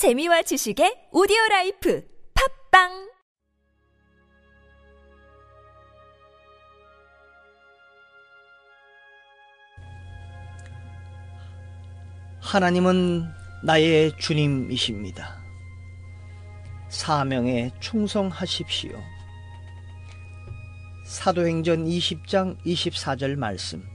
재미와 지식의 오디오 라이프 팝빵 하나님은 나의 주님이십니다. 사명에 충성하십시오. 사도행전 20장 24절 말씀.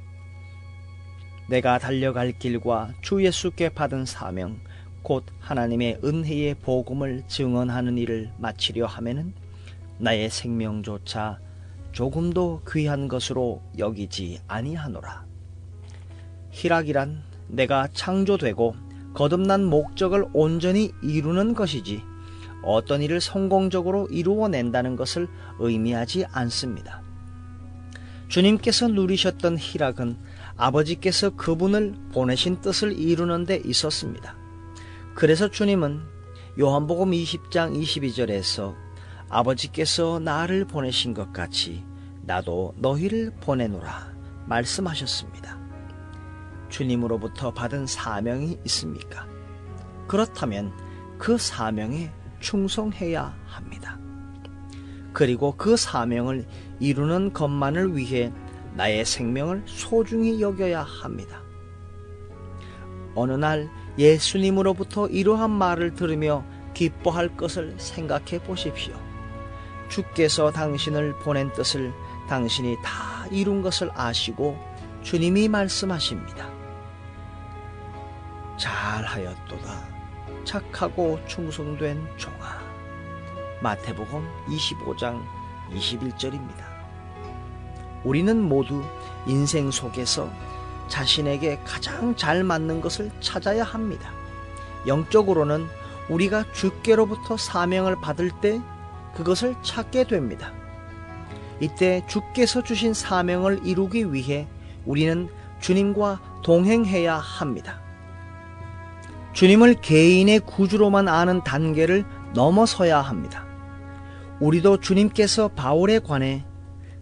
내가 달려갈 길과 주 예수께 받은 사명, 곧 하나님의 은혜의 복음을 증언하는 일을 마치려 하면은 나의 생명조차 조금도 귀한 것으로 여기지 아니하노라. 희락이란 내가 창조되고 거듭난 목적을 온전히 이루는 것이지 어떤 일을 성공적으로 이루어낸다는 것을 의미하지 않습니다. 주님께서 누리셨던 희락은 아버지께서 그분을 보내신 뜻을 이루는 데 있었습니다. 그래서 주님은 요한복음 20장 22절에서 아버지께서 나를 보내신 것 같이 나도 너희를 보내노라 말씀하셨습니다. 주님으로부터 받은 사명이 있습니까? 그렇다면 그 사명에 충성해야 합니다. 그리고 그 사명을 이루는 것만을 위해 나의 생명을 소중히 여겨야 합니다. 어느 날 예수님으로부터 이러한 말을 들으며 기뻐할 것을 생각해 보십시오. 주께서 당신을 보낸 뜻을 당신이 다 이룬 것을 아시고 주님이 말씀하십니다. 잘하였도다. 착하고 충성된 종아. 마태복음 25장 21절입니다. 우리는 모두 인생 속에서 자신에게 가장 잘 맞는 것을 찾아야 합니다. 영적으로는 우리가 주께로부터 사명을 받을 때 그것을 찾게 됩니다. 이때 주께서 주신 사명을 이루기 위해 우리는 주님과 동행해야 합니다. 주님을 개인의 구주로만 아는 단계를 넘어서야 합니다. 우리도 주님께서 바울에 관해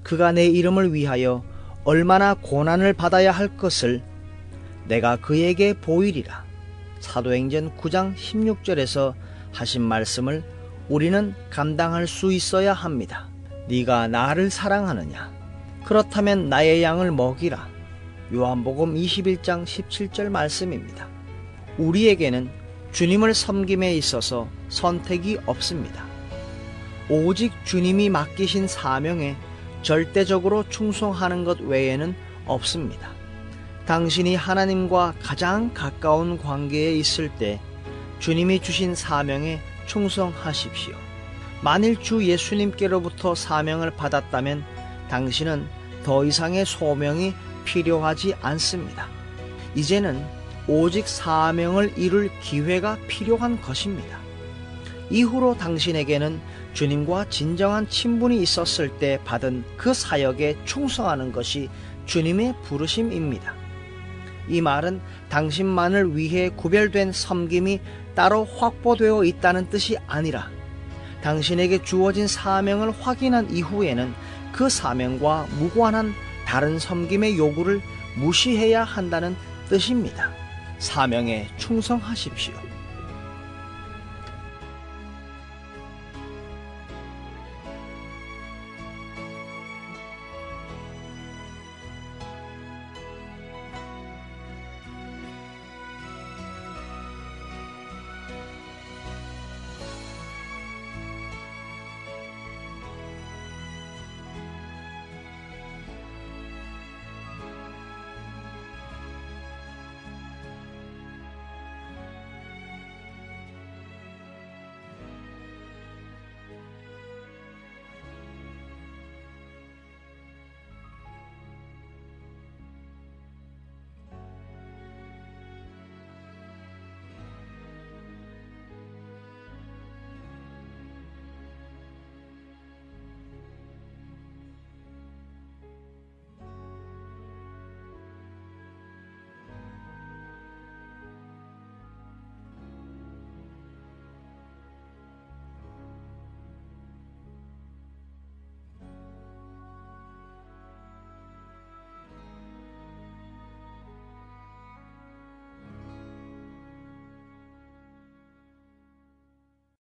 그가 내 이름을 위하여 얼마나 고난을 받아야 할 것을 내가 그에게 보이리라. 사도행전 9장 16절에서 하신 말씀을 우리는 감당할 수 있어야 합니다. 네가 나를 사랑하느냐? 그렇다면 나의 양을 먹이라. 요한복음 21장 17절 말씀입니다. 우리에게는 주님을 섬김에 있어서 선택이 없습니다. 오직 주님이 맡기신 사명에 절대적으로 충성하는 것 외에는 없습니다. 당신이 하나님과 가장 가까운 관계에 있을 때 주님이 주신 사명에 충성하십시오. 만일 주 예수님께로부터 사명을 받았다면 당신은 더 이상의 소명이 필요하지 않습니다. 이제는 오직 사명을 이룰 기회가 필요한 것입니다. 이후로 당신에게는 주님과 진정한 친분이 있었을 때 받은 그 사역에 충성하는 것이 주님의 부르심입니다. 이 말은 당신만을 위해 구별된 섬김이 따로 확보되어 있다는 뜻이 아니라 당신에게 주어진 사명을 확인한 이후에는 그 사명과 무관한 다른 섬김의 요구를 무시해야 한다는 뜻입니다. 사명에 충성하십시오.